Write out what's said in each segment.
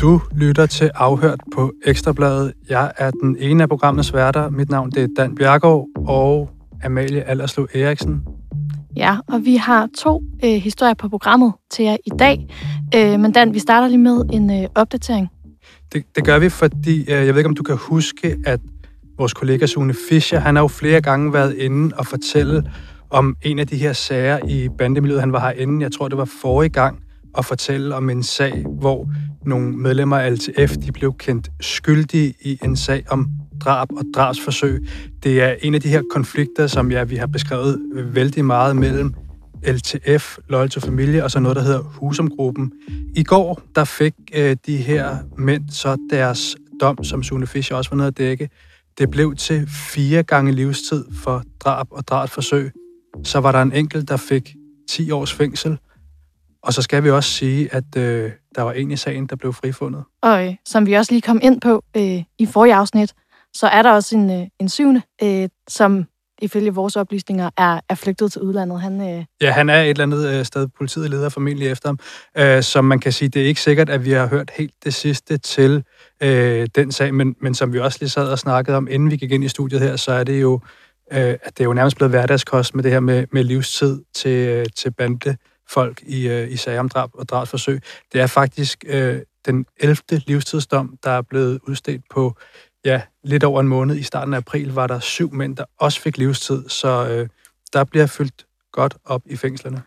Du lytter til Afhørt på Ekstrabladet. Jeg er den ene af programmets værter. Mit navn det er Dan Bjergård og Amalie Allerslev Eriksen. Ja, og vi har to øh, historier på programmet til jer i dag. Øh, men Dan, vi starter lige med en øh, opdatering. Det, det gør vi, fordi øh, jeg ved ikke, om du kan huske, at vores kollega Sune Fischer, han har jo flere gange været inde og fortælle om en af de her sager i bandemiljøet. Han var herinde, jeg tror, det var forrige gang, og fortælle om en sag, hvor nogle medlemmer af LTF de blev kendt skyldige i en sag om drab og drabsforsøg. Det er en af de her konflikter, som ja, vi har beskrevet vældig meget mellem LTF, Loyal to Familie, og så noget, der hedder Husumgruppen. I går, der fik øh, de her mænd så deres dom, som Sune Fischer også var nede at dække. Det blev til fire gange livstid for drab og drabsforsøg. Så var der en enkelt, der fik 10 års fængsel, og så skal vi også sige, at øh, der var en i sagen, der blev frifundet. Og øh, som vi også lige kom ind på øh, i forrige afsnit, så er der også en, øh, en syvende, øh, som ifølge vores oplysninger er, er flygtet til udlandet. Han, øh... Ja, han er et eller andet øh, sted. Politiet leder formentlig efter ham. Øh, som man kan sige, det er ikke sikkert, at vi har hørt helt det sidste til øh, den sag, men, men som vi også lige sad og snakkede om, inden vi gik ind i studiet her, så er det jo, øh, at det er jo nærmest blevet hverdagskost med det her med, med livstid til, øh, til bande folk i, øh, i sager om drab og drabsforsøg. Det er faktisk øh, den 11. livstidsdom, der er blevet udstedt på ja, lidt over en måned. I starten af april var der syv mænd, der også fik livstid, så øh, der bliver fyldt godt op i fængslerne.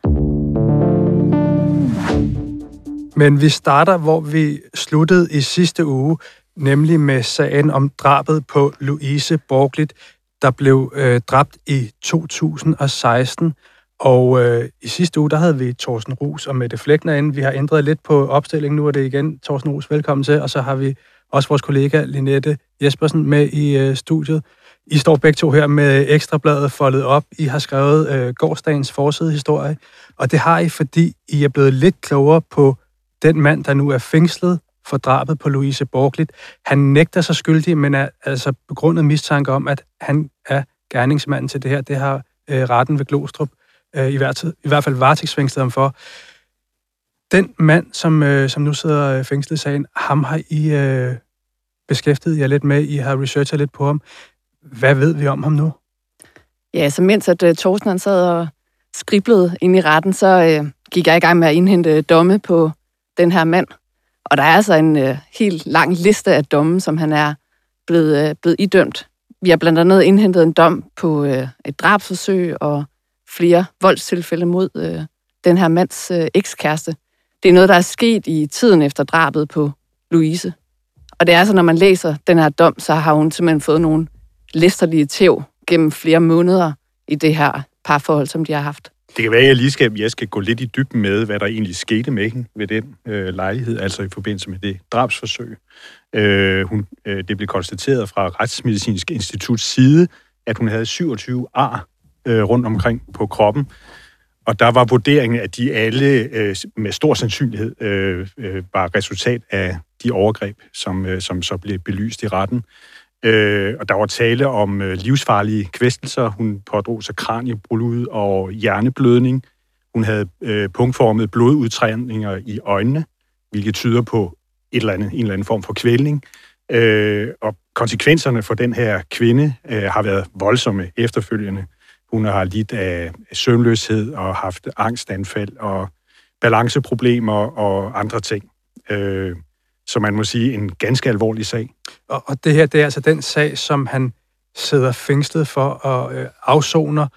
Men vi starter, hvor vi sluttede i sidste uge, nemlig med sagen om drabet på Louise Borglit, der blev øh, dræbt i 2016. Og øh, i sidste uge, der havde vi Thorsten Rus og Mette Flækner inde. Vi har ændret lidt på opstillingen. Nu er det igen Thorsten Rus, velkommen til. Og så har vi også vores kollega Linette Jespersen med i øh, studiet. I står begge to her med ekstrabladet foldet op. I har skrevet øh, gårdsdagens forsidehistorie. Og det har I, fordi I er blevet lidt klogere på den mand, der nu er fængslet for drabet på Louise Borglit. Han nægter sig skyldig, men er altså begrundet mistanke om, at han er gerningsmanden til det her. Det har øh, retten ved Glostrup øh, i, hvert, i hvert fald varetægtsfængslet ham for. Den mand, som, øh, som nu sidder øh, fængslet i sagen, ham har I øh, beskæftiget jer lidt med. I har researchet lidt på ham. Hvad ved vi om ham nu? Ja, så mens at øh, uh, Thorsten han sad og skriblede ind i retten, så uh, gik jeg i gang med at indhente domme på den her mand. Og der er altså en uh, helt lang liste af domme, som han er blevet, uh, blevet idømt. Vi har blandt andet indhentet en dom på uh, et drabsforsøg og flere voldstilfælde mod øh, den her mands øh, ekskæreste. Det er noget, der er sket i tiden efter drabet på Louise. Og det er så, når man læser den her dom, så har hun simpelthen fået nogle læsterlige tæv gennem flere måneder i det her parforhold, som de har haft. Det kan være, at jeg lige skal, jeg skal gå lidt i dybden med, hvad der egentlig skete med hende ved den øh, lejlighed, altså i forbindelse med det drabsforsøg. Øh, hun, øh, det blev konstateret fra Retsmedicinsk Instituts side, at hun havde 27 ar øh, rundt omkring på kroppen. Og der var vurderingen, at de alle øh, med stor sandsynlighed øh, øh, var resultat af de overgreb, som, øh, som så blev belyst i retten. Øh, og der var tale om øh, livsfarlige kvæstelser. Hun pådrog sig kraniebrud og hjerneblødning. Hun havde øh, punktformede blodudtrækninger i øjnene, hvilket tyder på et eller andet, en eller anden form for kvælning. Øh, og konsekvenserne for den her kvinde øh, har været voldsomme efterfølgende. Hun har lidt af søvnløshed og haft angstanfald og balanceproblemer og andre ting. Øh, så man må sige en ganske alvorlig sag. Og, og det her, det er altså den sag, som han sidder fængslet for og øh, afsoner,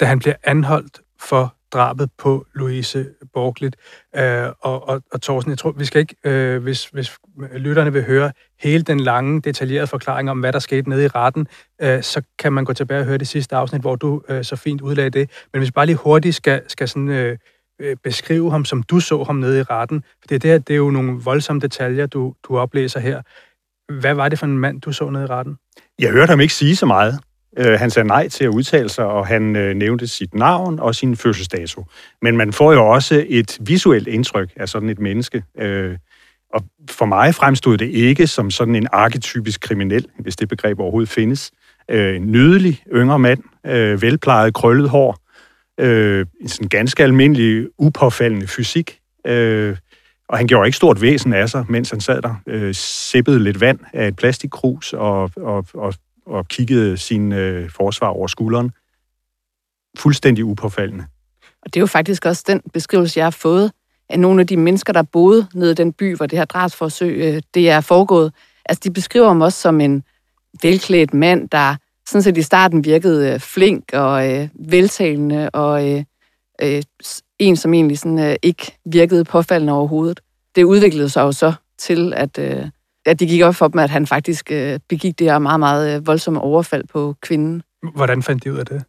da han bliver anholdt for drabet på Louise Borglit. Øh, og, og, og Thorsten, jeg tror, vi skal ikke, øh, hvis, hvis lytterne vil høre hele den lange, detaljerede forklaring om, hvad der skete nede i retten, øh, så kan man gå tilbage og høre det sidste afsnit, hvor du øh, så fint udlagde det. Men hvis vi bare lige hurtigt skal, skal sådan, øh, øh, beskrive ham, som du så ham nede i retten, for det, det, det er jo nogle voldsomme detaljer, du, du oplæser her. Hvad var det for en mand, du så nede i retten? Jeg hørte ham ikke sige så meget. Øh, han sagde nej til at udtale sig, og han øh, nævnte sit navn og sin fødselsdato. Men man får jo også et visuelt indtryk af sådan et menneske. Øh, og for mig fremstod det ikke som sådan en arketypisk kriminel, hvis det begreb overhovedet findes. Øh, en nydelig yngre mand, øh, velplejet krøllet hår, øh, en sådan ganske almindelig upåfaldende fysik, øh, Og han gjorde ikke stort væsen af sig, mens han sad der, øh, sippede lidt vand af et plastikkrus og, og, og, og kiggede sin øh, forsvar over skulderen. Fuldstændig upåfaldende. Og det er jo faktisk også den beskrivelse, jeg har fået af nogle af de mennesker, der boede nede i den by, hvor det her drabsforsøg øh, det er foregået. Altså, de beskriver ham også som en velklædt mand, der sådan set i starten virkede øh, flink og øh, veltalende, og øh, øh, en, som egentlig sådan, øh, ikke virkede påfaldende overhovedet. Det udviklede sig jo så til, at, øh, at det gik op for dem, at han faktisk øh, begik det her meget, meget øh, voldsomme overfald på kvinden. Hvordan fandt de ud af det?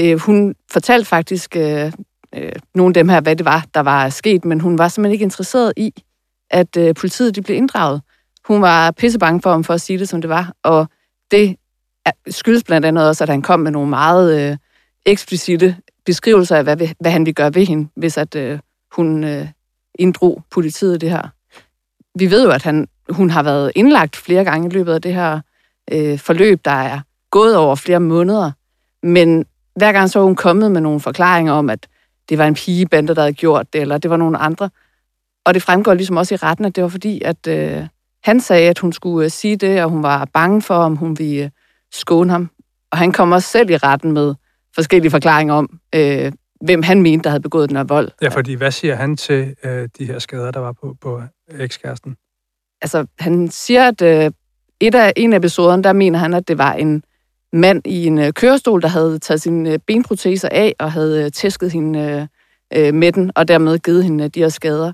Øh, hun fortalte faktisk øh, øh, nogle af dem her, hvad det var, der var sket, men hun var simpelthen ikke interesseret i, at øh, politiet de blev inddraget. Hun var pissebange for ham, for at sige det, som det var, og det skyldes blandt andet også, at han kom med nogle meget øh, eksplicite beskrivelser af, hvad, hvad han ville gøre ved hende, hvis at øh, hun øh, inddrog politiet det her. Vi ved jo, at han, hun har været indlagt flere gange i løbet af det her øh, forløb, der er gået over flere måneder, men hver gang så er hun kommet med nogle forklaringer om, at det var en pigebande, der havde gjort det, eller det var nogle andre. Og det fremgår ligesom også i retten, at det var fordi, at øh, han sagde, at hun skulle øh, sige det, og hun var bange for, om hun ville øh, skåne ham. Og han kom også selv i retten med forskellige forklaringer om, øh, hvem han mente, der havde begået den her vold. Ja, fordi hvad siger han til øh, de her skader, der var på, på ekskæresten? Altså, han siger, at øh, et af, en af episoderne, der mener han, at det var en mand i en øh, kørestol, der havde taget sine øh, benproteser af og havde øh, tæsket hende øh, øh, med den, og dermed givet hende øh, de her skader.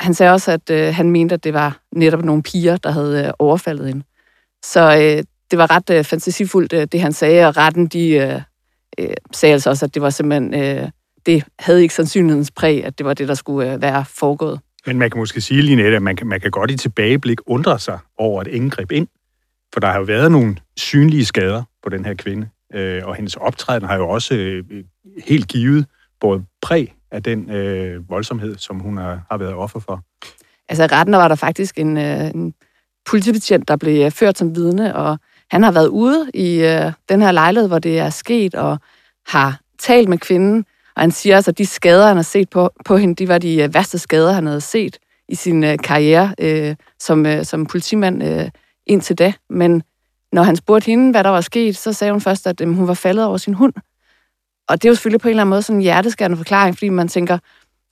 Han sagde også, at øh, han mente, at det var netop nogle piger, der havde øh, overfaldet hende. Så øh, det var ret øh, fantasifuldt, øh, det han sagde, og retten de øh, øh, sagde altså også, at det var simpelthen, øh, det havde ikke sandsynlighedens præg, at det var det, der skulle øh, være foregået. Men man kan måske sige, Linette, at man kan, man kan godt i tilbageblik undre sig over, at ingen greb ind. For der har jo været nogle synlige skader på den her kvinde, øh, og hendes optræden har jo også øh, helt givet både præg af den øh, voldsomhed, som hun har, har været offer for. Altså i retten var der faktisk en, øh, en politibetjent, der blev øh, ført som vidne, og han har været ude i øh, den her lejlighed, hvor det er sket, og har talt med kvinden, og han siger altså, at de skader, han har set på, på hende, de var de øh, værste skader, han havde set i sin øh, karriere øh, som, øh, som politimand øh, indtil da. Men når han spurgte hende, hvad der var sket, så sagde hun først, at øh, hun var faldet over sin hund. Og det er jo selvfølgelig på en eller anden måde sådan en hjerteskærende forklaring, fordi man tænker,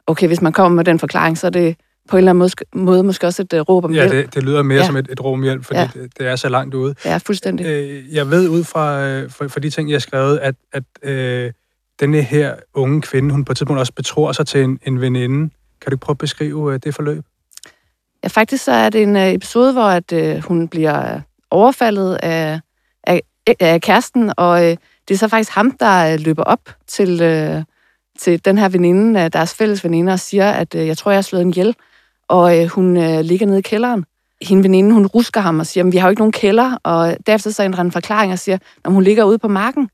okay, hvis man kommer med den forklaring, så er det på en eller anden måde, måde måske også et uh, råb om ja, hjælp. Ja, det, det lyder mere ja. som et, et råb om hjælp, fordi ja. det, det er så langt ude. Ja, fuldstændig. Øh, jeg ved ud fra øh, for, for de ting, jeg har skrevet, at, at øh, denne her unge kvinde, hun på et tidspunkt også betror sig til en, en veninde. Kan du prøve at beskrive øh, det forløb? Ja, faktisk så er det en øh, episode, hvor at, øh, hun bliver øh, overfaldet af, af, af kæresten, og øh, det er så faktisk ham, der øh, løber op til, øh, til den her veninde, øh, deres fælles veninde, og siger, at øh, jeg tror, jeg har slået en ihjel og øh, hun øh, ligger nede i kælderen. Hende veninde, hun rusker ham og siger, at vi har jo ikke nogen kælder, og derefter så ændrer han en forklaring og siger, at hun ligger ude på marken.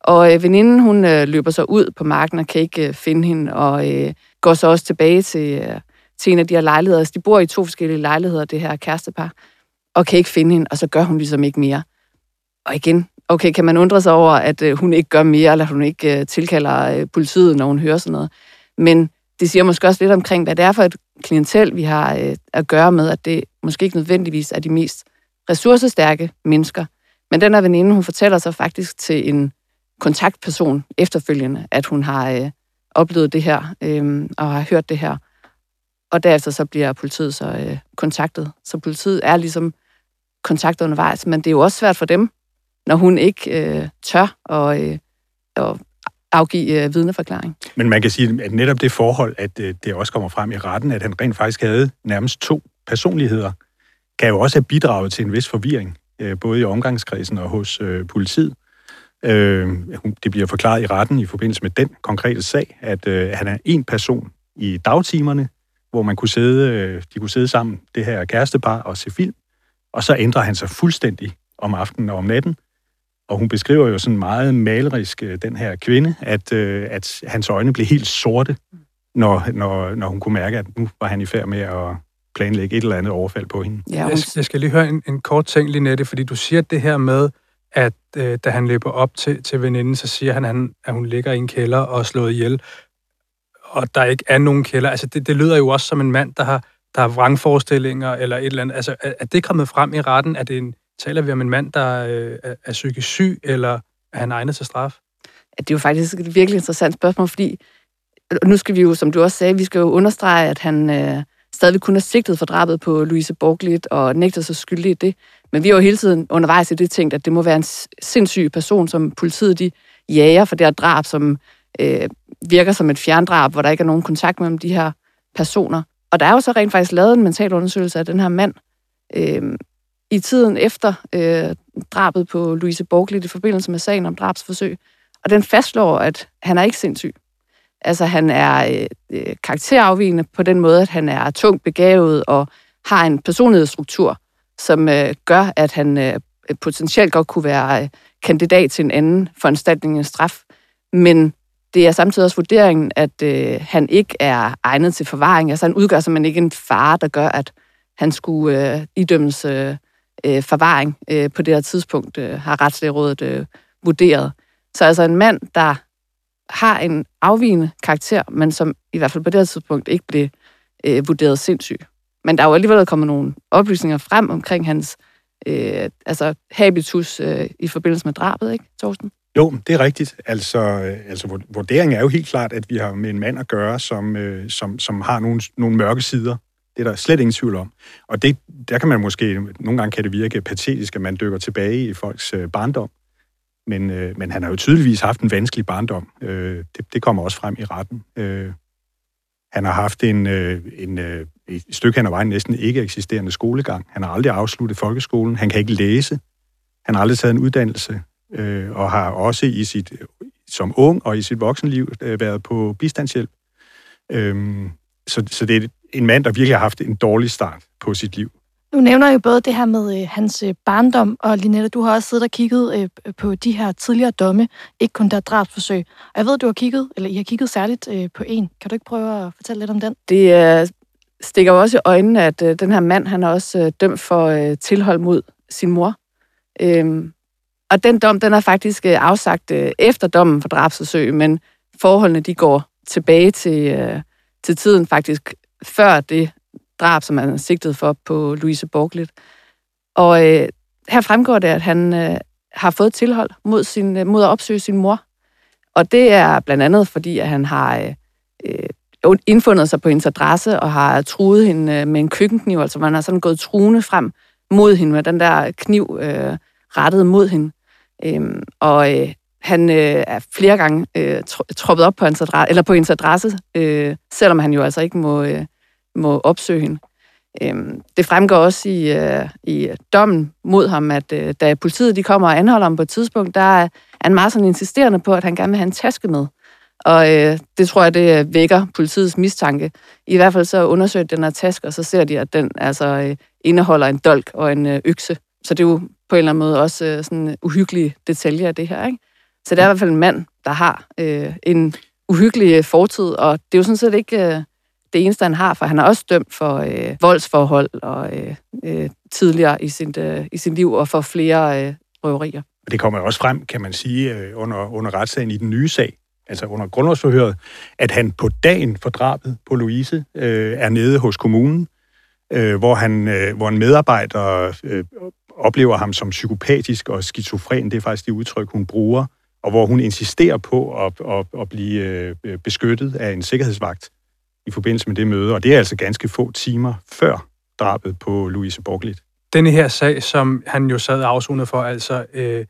Og øh, veninden, hun øh, løber så ud på marken og kan ikke øh, finde hende, og øh, går så også tilbage til, øh, til en af de her lejligheder. Altså, de bor i to forskellige lejligheder, det her kærestepar, og kan ikke finde hende, og så gør hun ligesom ikke mere. Og igen, okay, kan man undre sig over, at øh, hun ikke gør mere, eller hun ikke øh, tilkalder øh, politiet, når hun hører sådan noget. Men det siger måske også lidt omkring, hvad det er for et klientel, vi har øh, at gøre med, at det måske ikke nødvendigvis er de mest ressourcestærke mennesker. Men den her veninde, hun fortæller sig faktisk til en kontaktperson efterfølgende, at hun har øh, oplevet det her øh, og har hørt det her. Og derefter så bliver politiet så øh, kontaktet. Så politiet er ligesom kontaktet undervejs, men det er jo også svært for dem, når hun ikke øh, tør og, øh, og afgive øh, vidneforklaring. Men man kan sige, at netop det forhold, at øh, det også kommer frem i retten, at han rent faktisk havde nærmest to personligheder, kan jo også have bidraget til en vis forvirring, øh, både i omgangskredsen og hos øh, politiet. Øh, det bliver forklaret i retten i forbindelse med den konkrete sag, at øh, han er en person i dagtimerne, hvor man kunne sidde, øh, de kunne sidde sammen, det her kærestepar, og se film, og så ændrer han sig fuldstændig om aftenen og om natten, og hun beskriver jo sådan meget malerisk, øh, den her kvinde, at, øh, at hans øjne blev helt sorte, når, når, når hun kunne mærke, at nu var han i færd med at planlægge et eller andet overfald på hende. Ja, hun... jeg, jeg skal lige høre en, en kort ting, Linette, fordi du siger det her med, at øh, da han løber op til, til veninden, så siger han, at, han, at hun ligger i en kælder og er slået ihjel. og der ikke er nogen kælder. Altså, det, det lyder jo også som en mand, der har, der har vrangforestillinger eller et eller andet. Altså, er, er det kommet frem i retten? Er det en, taler vi om en mand, der øh, er, er psykisk syg, eller er han egnet til straf? Det er jo faktisk et virkelig interessant spørgsmål, fordi nu skal vi jo, som du også sagde, vi skal jo understrege, at han øh, stadig kun er sigtet for drabet på Louise Borglit og nægter sig skyldig i det. Men vi har jo hele tiden undervejs i det tænkt, at det må være en sindssyg person, som politiet de jager for det her drab, som øh, virker som et fjerndrab, hvor der ikke er nogen kontakt mellem de her personer. Og der er jo så rent faktisk lavet en mental undersøgelse af den her mand øh, i tiden efter øh, drabet på Louise Borglit i forbindelse med sagen om drabsforsøg. Og den fastslår, at han er ikke sindssyg. Altså han er øh, øh, karakterafvigende på den måde, at han er tungt begavet og har en personlighedsstruktur, som øh, gør, at han øh, potentielt godt kunne være øh, kandidat til en anden foranstaltning end straf. Men det er samtidig også vurderingen, at øh, han ikke er egnet til forvaring. Altså han udgør simpelthen ikke en fare, der gør, at han skulle øh, idømmes øh, øh, forvaring øh, på det her tidspunkt, øh, har retslægerådet øh, vurderet. Så altså en mand, der har en afvigende karakter, men som i hvert fald på det her tidspunkt ikke blev øh, vurderet sindssyg. Men der er jo alligevel kommet nogle oplysninger frem omkring hans øh, altså habitus øh, i forbindelse med drabet, ikke, Thorsten? Jo, det er rigtigt. Altså, øh, altså vurderingen er jo helt klart, at vi har med en mand at gøre, som, øh, som, som har nogle, nogle mørke sider. Det er der slet ingen tvivl om. Og det, der kan man måske, nogle gange kan det virke patetisk, at man dykker tilbage i folks øh, barndom. Men, øh, men han har jo tydeligvis haft en vanskelig barndom. Øh, det, det kommer også frem i retten. Øh, han har haft en, øh, en, øh, et stykke hen ad vejen næsten ikke eksisterende skolegang. Han har aldrig afsluttet folkeskolen. Han kan ikke læse. Han har aldrig taget en uddannelse. Øh, og har også i sit, som ung og i sit voksenliv øh, været på bistandshjælp. Øh, så, så det er en mand, der virkelig har haft en dårlig start på sit liv. Nu nævner jo både det her med øh, hans øh, barndom, og Linette, du har også siddet og kigget øh, på de her tidligere domme, ikke kun der drabsforsøg. Og jeg ved, du har kigget, eller I har kigget særligt øh, på en. Kan du ikke prøve at fortælle lidt om den? Det øh, stikker jo også i øjnene, at øh, den her mand, han er også øh, dømt for øh, tilhold mod sin mor. Øhm, og den dom, den er faktisk øh, afsagt øh, efter dommen for drabsforsøg, men forholdene, de går tilbage til, øh, til tiden faktisk før det drab, som han er sigtet for på Louise Borglet. Og øh, her fremgår det, at han øh, har fået tilhold mod, sin, øh, mod at opsøge sin mor. Og det er blandt andet, fordi at han har øh, øh, indfundet sig på hendes adresse og har truet hende øh, med en køkkenkniv. Altså man har sådan gået truende frem mod hende med den der kniv øh, rettet mod hende. Øhm, og øh, han øh, er flere gange øh, troppet op på, hans adresse, eller på hendes adresse, øh, selvom han jo altså ikke må... Øh, må opsøge hende. Øhm, det fremgår også i, øh, i dommen mod ham, at øh, da politiet de kommer og anholder ham på et tidspunkt, der er han meget sådan insisterende på, at han gerne vil have en taske med. Og øh, det tror jeg, det vækker politiets mistanke. I hvert fald så undersøger den her taske, og så ser de, at den altså øh, indeholder en dolk og en øh, økse. Så det er jo på en eller anden måde også øh, sådan uhyggelige detaljer af det her. Ikke? Så det er i hvert fald en mand, der har øh, en uhyggelig fortid, og det er jo sådan set ikke... Øh, det eneste, han har, for han er også dømt for øh, voldsforhold og øh, øh, tidligere i sin, øh, i sin liv og for flere øh, røverier. Og det kommer også frem, kan man sige, øh, under, under retssagen i den nye sag, altså under grundlovsforhøret, at han på dagen for drabet på Louise øh, er nede hos kommunen, øh, hvor, han, øh, hvor en medarbejder øh, oplever ham som psykopatisk og skizofren, det er faktisk det udtryk, hun bruger, og hvor hun insisterer på at, at, at blive øh, beskyttet af en sikkerhedsvagt i forbindelse med det møde, og det er altså ganske få timer før drabet på Louise Borglit. Denne her sag, som han jo sad afsonet for, altså øh,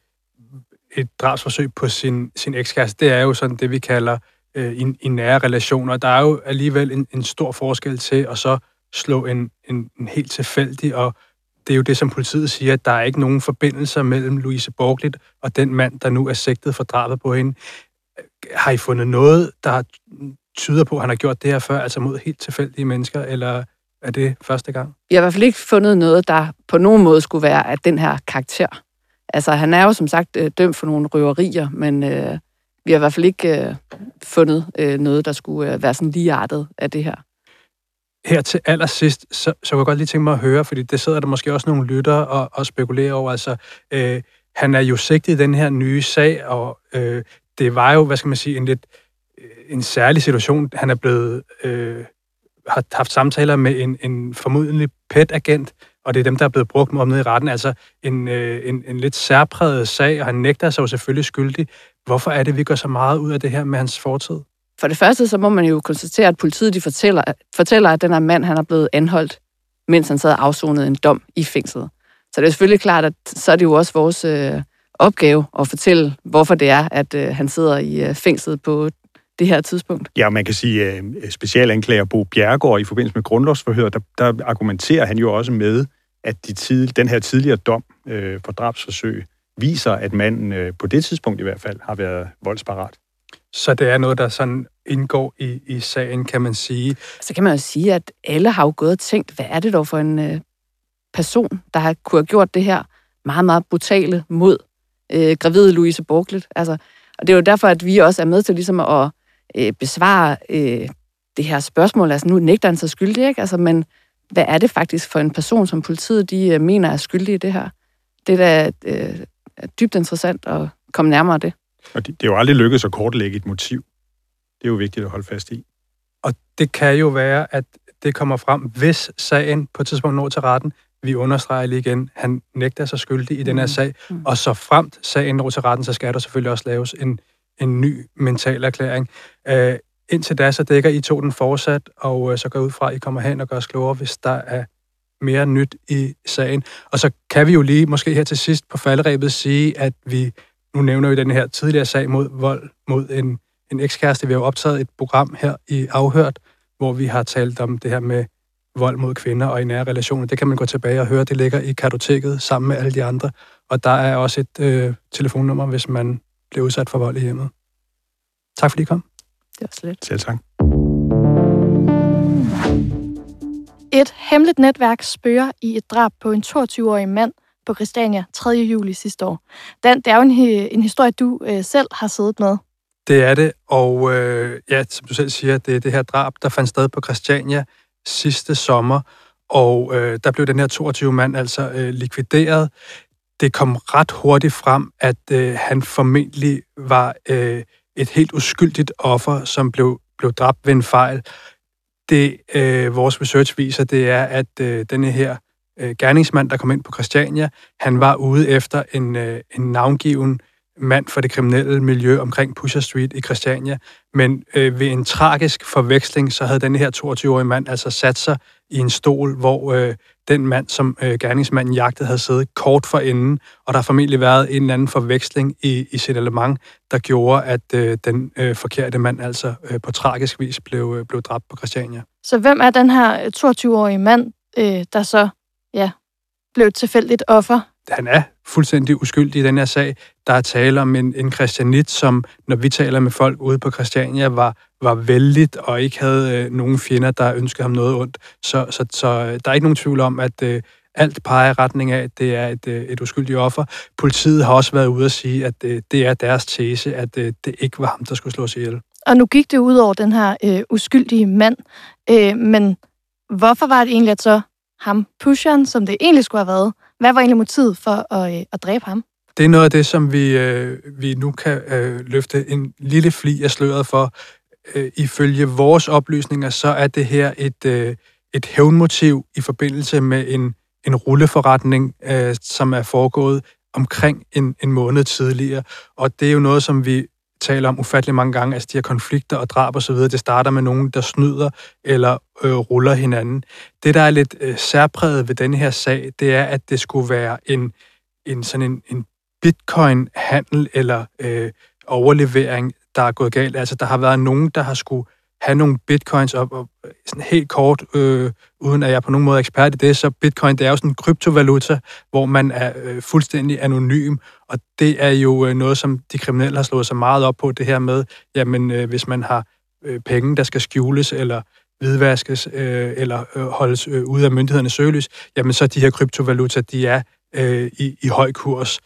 et drabsforsøg på sin, sin ekskæreste, det er jo sådan det, vi kalder øh, i, i nære relationer. Der er jo alligevel en, en stor forskel til at så slå en, en, en helt tilfældig, og det er jo det, som politiet siger, at der er ikke nogen forbindelser mellem Louise Borglit og den mand, der nu er sigtet for drabet på hende. Har I fundet noget, der tyder på, at han har gjort det her før, altså mod helt tilfældige mennesker, eller er det første gang? Jeg har i hvert fald ikke fundet noget, der på nogen måde skulle være af den her karakter. Altså, han er jo som sagt øh, dømt for nogle røverier, men øh, vi har i hvert fald ikke øh, fundet øh, noget, der skulle øh, være sådan ligeartet af det her. Her til allersidst, så, så kunne jeg godt lige tænke mig at høre, fordi det sidder der måske også nogle lytter og, og spekulerer over. Altså, øh, han er jo sigtet i den her nye sag, og øh, det var jo, hvad skal man sige, en lidt Øh, en særlig situation. Han er blevet øh, har haft samtaler med en, en formodentlig PET-agent, og det er dem, der er blevet brugt om nede i retten. Altså en, øh, en, en lidt særpræget sag, og han nægter sig jo selvfølgelig skyldig. Hvorfor er det, vi gør så meget ud af det her med hans fortid? For det første, så må man jo konstatere, at politiet de fortæller, fortæller, at den her mand han er blevet anholdt, mens han sad afsonet en dom i fængslet. Så det er selvfølgelig klart, at så er det jo også vores øh, opgave at fortælle, hvorfor det er, at øh, han sidder i øh, fængslet på det her tidspunkt. Ja, man kan sige, at øh, specialanklager Bo Bjergård i forbindelse med grundlovsforhør, der, der argumenterer han jo også med, at de tid, den her tidligere dom øh, for drabsforsøg viser, at manden øh, på det tidspunkt i hvert fald har været voldsparat. Så det er noget, der sådan indgår i, i sagen, kan man sige. Så kan man jo sige, at alle har jo gået og tænkt, hvad er det dog for en øh, person, der har kunne have gjort det her meget, meget brutale mod øh, gravide Louise Borglet. Altså, og det er jo derfor, at vi også er med til ligesom at øh, besvare øh, det her spørgsmål. Altså, nu nægter han sig skyldig, ikke? Altså, men hvad er det faktisk for en person, som politiet de øh, mener er skyldig i det her? Det er da øh, dybt interessant at komme nærmere det. Og det, det er jo aldrig lykkedes at kortlægge et motiv. Det er jo vigtigt at holde fast i. Og det kan jo være, at det kommer frem, hvis sagen på et tidspunkt når til retten. Vi understreger lige igen, han nægter sig skyldig i den her mm. sag, mm. og så fremt sagen når til retten, så skal der selvfølgelig også laves en, en ny mental erklæring. Øh, indtil da, så dækker I to den fortsat, og øh, så går ud fra, at I kommer hen og gør os klogere, hvis der er mere nyt i sagen. Og så kan vi jo lige måske her til sidst på falderæbet sige, at vi, nu nævner vi den her tidligere sag mod vold mod en, en ekskæreste. Vi har jo optaget et program her i Afhørt, hvor vi har talt om det her med vold mod kvinder og i nære relationer. Det kan man gå tilbage og høre. Det ligger i kartoteket sammen med alle de andre. Og der er også et øh, telefonnummer, hvis man bliver udsat for vold i hjemmet. Tak fordi I kom. Det var slet. Selv tak. Et hemmeligt netværk spørger i et drab på en 22-årig mand på Christiania 3. juli sidste år. Dan, det er jo en, en historie, du øh, selv har siddet med. Det er det, og øh, ja, som du selv siger, det er det her drab, der fandt sted på Christiania sidste sommer, og øh, der blev den her 22 mand altså øh, likvideret. Det kom ret hurtigt frem, at øh, han formentlig var øh, et helt uskyldigt offer, som blev, blev dræbt ved en fejl. Det øh, vores research viser, det er, at øh, denne her øh, gerningsmand, der kom ind på Christiania, han var ude efter en, øh, en navngiven mand for det kriminelle miljø omkring Pusher Street i Christiania. Men øh, ved en tragisk forveksling, så havde denne her 22-årige mand altså sat sig i en stol, hvor øh, den mand, som øh, gerningsmanden jagtede, havde siddet kort for enden, og der har formentlig været en eller anden forveksling i, i sit element, der gjorde, at øh, den øh, forkerte mand altså øh, på tragisk vis blev, øh, blev dræbt på Christiania. Så hvem er den her 22-årige mand, øh, der så ja, blev tilfældigt offer han er fuldstændig uskyldig i den her sag. Der er tale om en, en christianit, som, når vi taler med folk ude på Christiania, var, var vældigt og ikke havde øh, nogen fjender, der ønskede ham noget ondt. Så, så, så øh, der er ikke nogen tvivl om, at øh, alt peger i retning af, at det er et, øh, et uskyldigt offer. Politiet har også været ude at sige, at øh, det er deres tese, at øh, det ikke var ham, der skulle slås ihjel. Og nu gik det ud over den her øh, uskyldige mand, øh, men hvorfor var det egentlig, at så ham, pusheren, som det egentlig skulle have været, hvad var egentlig motivet for at, øh, at dræbe ham? Det er noget af det, som vi, øh, vi nu kan øh, løfte en lille fli af sløret for. Øh, ifølge vores oplysninger, så er det her et, øh, et hævnmotiv i forbindelse med en, en rulleforretning, øh, som er foregået omkring en, en måned tidligere. Og det er jo noget, som vi taler om ufattelig mange gange, altså de her konflikter og drab og så videre, det starter med nogen, der snyder eller øh, ruller hinanden. Det, der er lidt øh, særpræget ved denne her sag, det er, at det skulle være en, en sådan en, en bitcoin-handel eller øh, overlevering, der er gået galt. Altså, der har været nogen, der har skulle have nogle bitcoins op, og øh, sådan helt kort, øh, uden at jeg på nogen måde er ekspert i det, så bitcoin, det er jo sådan en kryptovaluta, hvor man er øh, fuldstændig anonym, og det er jo øh, noget, som de kriminelle har slået sig meget op på, det her med, jamen, øh, hvis man har øh, penge, der skal skjules, eller hvidvaskes, øh, eller øh, holdes øh, ude af myndighedernes søgelys, jamen så de her kryptovaluta, de er øh, i, i høj kurs.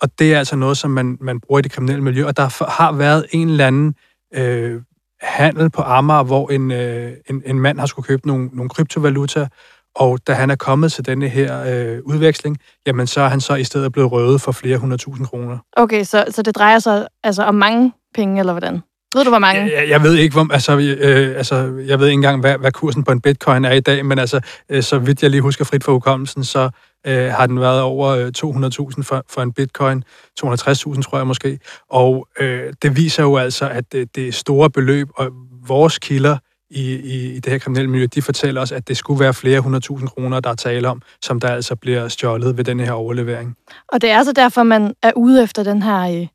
Og det er altså noget, som man, man bruger i det kriminelle miljø, og der har været en eller anden øh, handel på Amager, hvor en, øh, en, en mand har skulle købe nogle, nogle kryptovaluta, og da han er kommet til denne her øh, udveksling, jamen så er han så i stedet blevet røvet for flere hundredtusind kroner. Okay, så, så det drejer sig altså om mange penge, eller hvordan? Ved du, hvor mange? Jeg, jeg ved ikke, hvor, altså, øh, altså, jeg ved ikke engang, hvad, hvad kursen på en bitcoin er i dag, men altså, øh, så vidt jeg lige husker frit for hukommelsen, så øh, har den været over øh, 200.000 for, for en bitcoin, 260.000 tror jeg måske, og øh, det viser jo altså, at det, det er store beløb, og vores kilder i, i, i det her kriminelle miljø, de fortæller os, at det skulle være flere hundredtusind kroner, der er tale om, som der altså bliver stjålet ved den her overlevering. Og det er altså derfor, man er ude efter den her øh,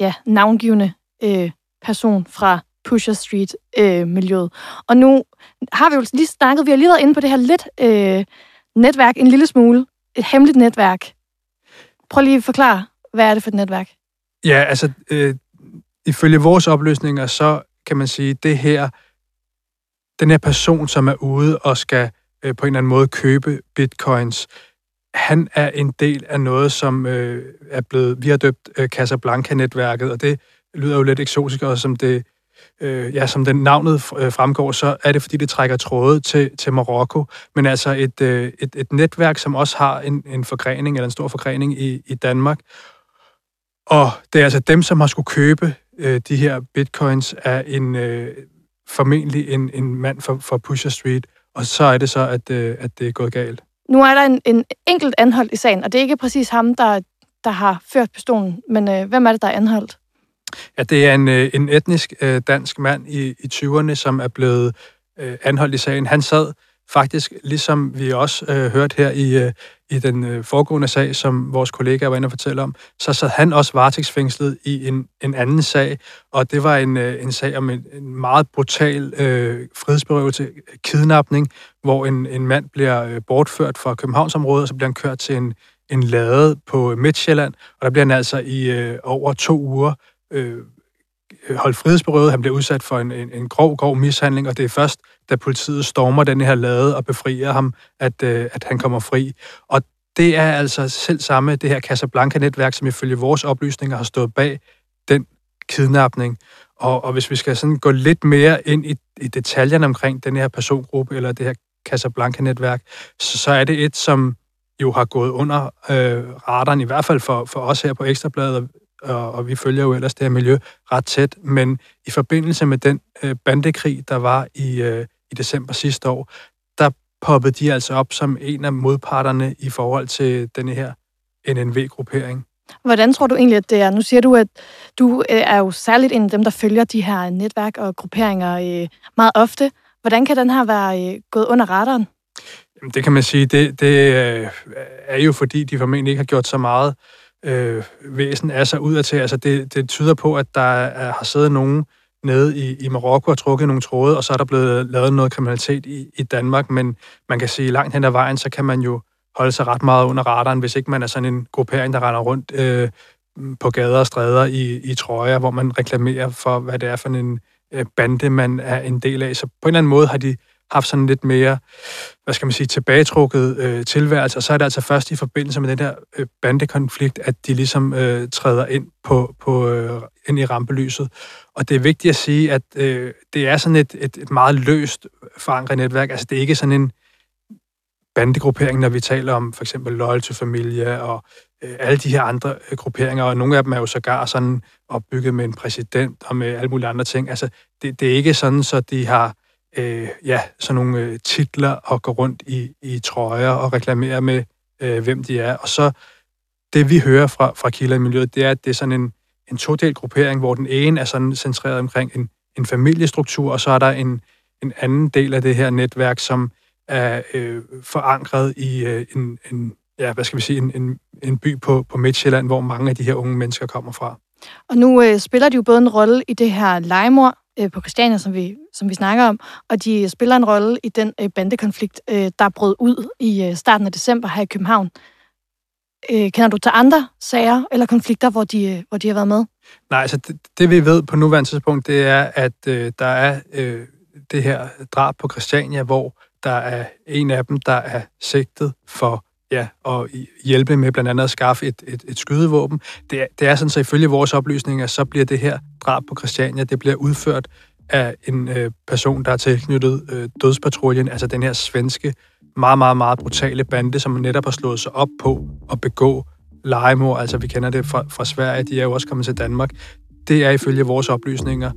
ja, navngivende øh, person fra Pusher Street-miljøet. Øh, og nu har vi jo lige snakket, vi har lige været inde på det her lidt øh, netværk, en lille smule, et hemmeligt netværk. Prøv lige at forklare, hvad er det for et netværk? Ja, altså, øh, ifølge vores opløsninger, så kan man sige, det her, den her person, som er ude og skal øh, på en eller anden måde købe bitcoins, han er en del af noget, som øh, er blevet, vi har døbt øh, Casablanca-netværket, og det lyder jo lidt eksotisk, og som det øh, ja, som den navnet øh, fremgår, så er det, fordi det trækker tråde til, til Marokko, men altså et, øh, et, et netværk, som også har en, en forgrening, eller en stor forgrening i, i Danmark. Og det er altså dem, som har skulle købe øh, de her bitcoins, er en, øh, formentlig en, en mand fra, for Pusher Street, og så er det så, at, øh, at det er gået galt. Nu er der en, en enkelt anholdt i sagen, og det er ikke præcis ham, der, der har ført pistolen, men øh, hvem er det, der er anholdt? Ja, det er en, øh, en etnisk øh, dansk mand i, i 20'erne, som er blevet øh, anholdt i sagen. Han sad faktisk, ligesom vi også øh, hørt her i, øh, i den øh, foregående sag, som vores kollega var inde og fortælle om, så sad han også varetægtsfængslet i en, en anden sag, og det var en, øh, en sag om en, en meget brutal øh, frihedsberøvelse, kidnapning, hvor en, en mand bliver øh, bortført fra Københavnsområdet, og så bliver han kørt til en, en lade på Midtjylland, og der bliver han altså i øh, over to uger øh, holdt frihedsberøvet. Han bliver udsat for en, en, en grov, grov mishandling, og det er først, da politiet stormer den her lade og befrier ham, at, øh, at han kommer fri. Og det er altså selv samme, det her Casablanca-netværk, som ifølge vores oplysninger har stået bag den kidnapning. Og, og hvis vi skal sådan gå lidt mere ind i, i detaljerne omkring den her persongruppe, eller det her Casablanca-netværk, så, så er det et, som jo har gået under øh, radaren, i hvert fald for, for os her på Ekstrabladet, og, og vi følger jo ellers det her miljø ret tæt, men i forbindelse med den øh, bandekrig, der var i, øh, i december sidste år, der poppede de altså op som en af modparterne i forhold til denne her NNV-gruppering. Hvordan tror du egentlig, at det er? Nu siger du, at du øh, er jo særligt en af dem, der følger de her netværk og grupperinger øh, meget ofte. Hvordan kan den her være øh, gået under radaren? Jamen, det kan man sige, det, det er jo fordi, de formentlig ikke har gjort så meget øh, væsen af sig udadtil. Altså det, det tyder på, at der er, har siddet nogen nede i, i Marokko og trukket nogle tråde, og så er der blevet lavet noget kriminalitet i, i Danmark, men man kan sige, langt hen ad vejen, så kan man jo holde sig ret meget under radaren, hvis ikke man er sådan en gruppering, der render rundt øh, på gader og stræder i, i trøjer, hvor man reklamerer for, hvad det er for en øh, bande, man er en del af. Så på en eller anden måde har de haft sådan lidt mere, hvad skal man sige, tilbagetrukket øh, tilværelse, og så er det altså først i forbindelse med den der øh, bandekonflikt, at de ligesom øh, træder ind på, på øh, ind i rampelyset. Og det er vigtigt at sige, at øh, det er sådan et, et, et meget løst forankret netværk. Altså det er ikke sådan en bandegruppering, når vi taler om for eksempel Loyal to Familia og øh, alle de her andre øh, grupperinger, og nogle af dem er jo sågar sådan opbygget med en præsident og med alle mulige andre ting. Altså det, det er ikke sådan, så de har øh, ja, sådan nogle øh, titler og gå rundt i, i trøjer og reklamere med, øh, hvem de er. Og så det, vi hører fra, fra kilder i miljøet, det er, at det er sådan en, en todelt gruppering, hvor den ene er sådan centreret omkring en, en familiestruktur, og så er der en, en anden del af det her netværk, som er øh, forankret i øh, en, en, ja, hvad skal vi sige, en, en, en by på, på Midtjylland, hvor mange af de her unge mennesker kommer fra. Og nu øh, spiller de jo både en rolle i det her legemord, øh, på Christiania, som vi, som vi snakker om, og de spiller en rolle i den øh, bandekonflikt, øh, der brød ud i øh, starten af december her i København. Øh, kender du til andre sager eller konflikter, hvor de, øh, hvor de har været med? Nej, altså det, det vi ved på nuværende tidspunkt, det er, at øh, der er øh, det her drab på Christiania, hvor der er en af dem, der er sigtet for ja, og hjælpe med blandt andet at skaffe et, et, et skydevåben. Det det er sådan, så ifølge vores oplysninger, så bliver det her drab på Christiania, det bliver udført af en øh, person, der er tilknyttet øh, dødspatruljen, altså den her svenske, meget, meget, meget brutale bande, som netop har slået sig op på at begå legemord. Altså vi kender det fra, fra Sverige, de er jo også kommet til Danmark. det er ifølge vores oplysninger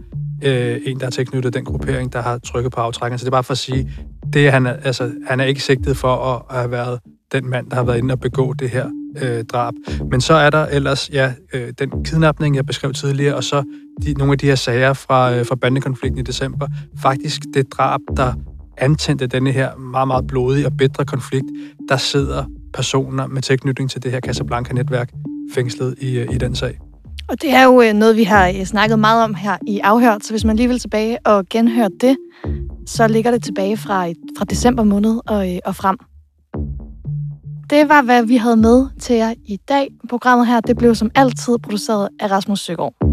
øh, en, der er tilknyttet den gruppering, der har trykket på aftrækkeren. Så det er bare for at sige, det, han, er, altså, han er ikke sigtet for at have været den mand, der har været inde og begå det her øh, drab. Men så er der ellers ja, øh, den kidnapning, jeg beskrev tidligere, og så de, nogle af de her sager fra, øh, fra bandekonflikten i december. Faktisk det drab, der antændte denne her meget, meget blodige og bedre konflikt, der sidder personer med tilknytning til det her Casablanca-netværk fængslet i, øh, i den sag. Og det er jo øh, noget, vi har øh, snakket meget om her i Afhørt, så hvis man lige vil tilbage og genhøre det, så ligger det tilbage fra, fra december måned og, og frem. Det var, hvad vi havde med til jer i dag. Programmet her det blev som altid produceret af Rasmus Søgaard.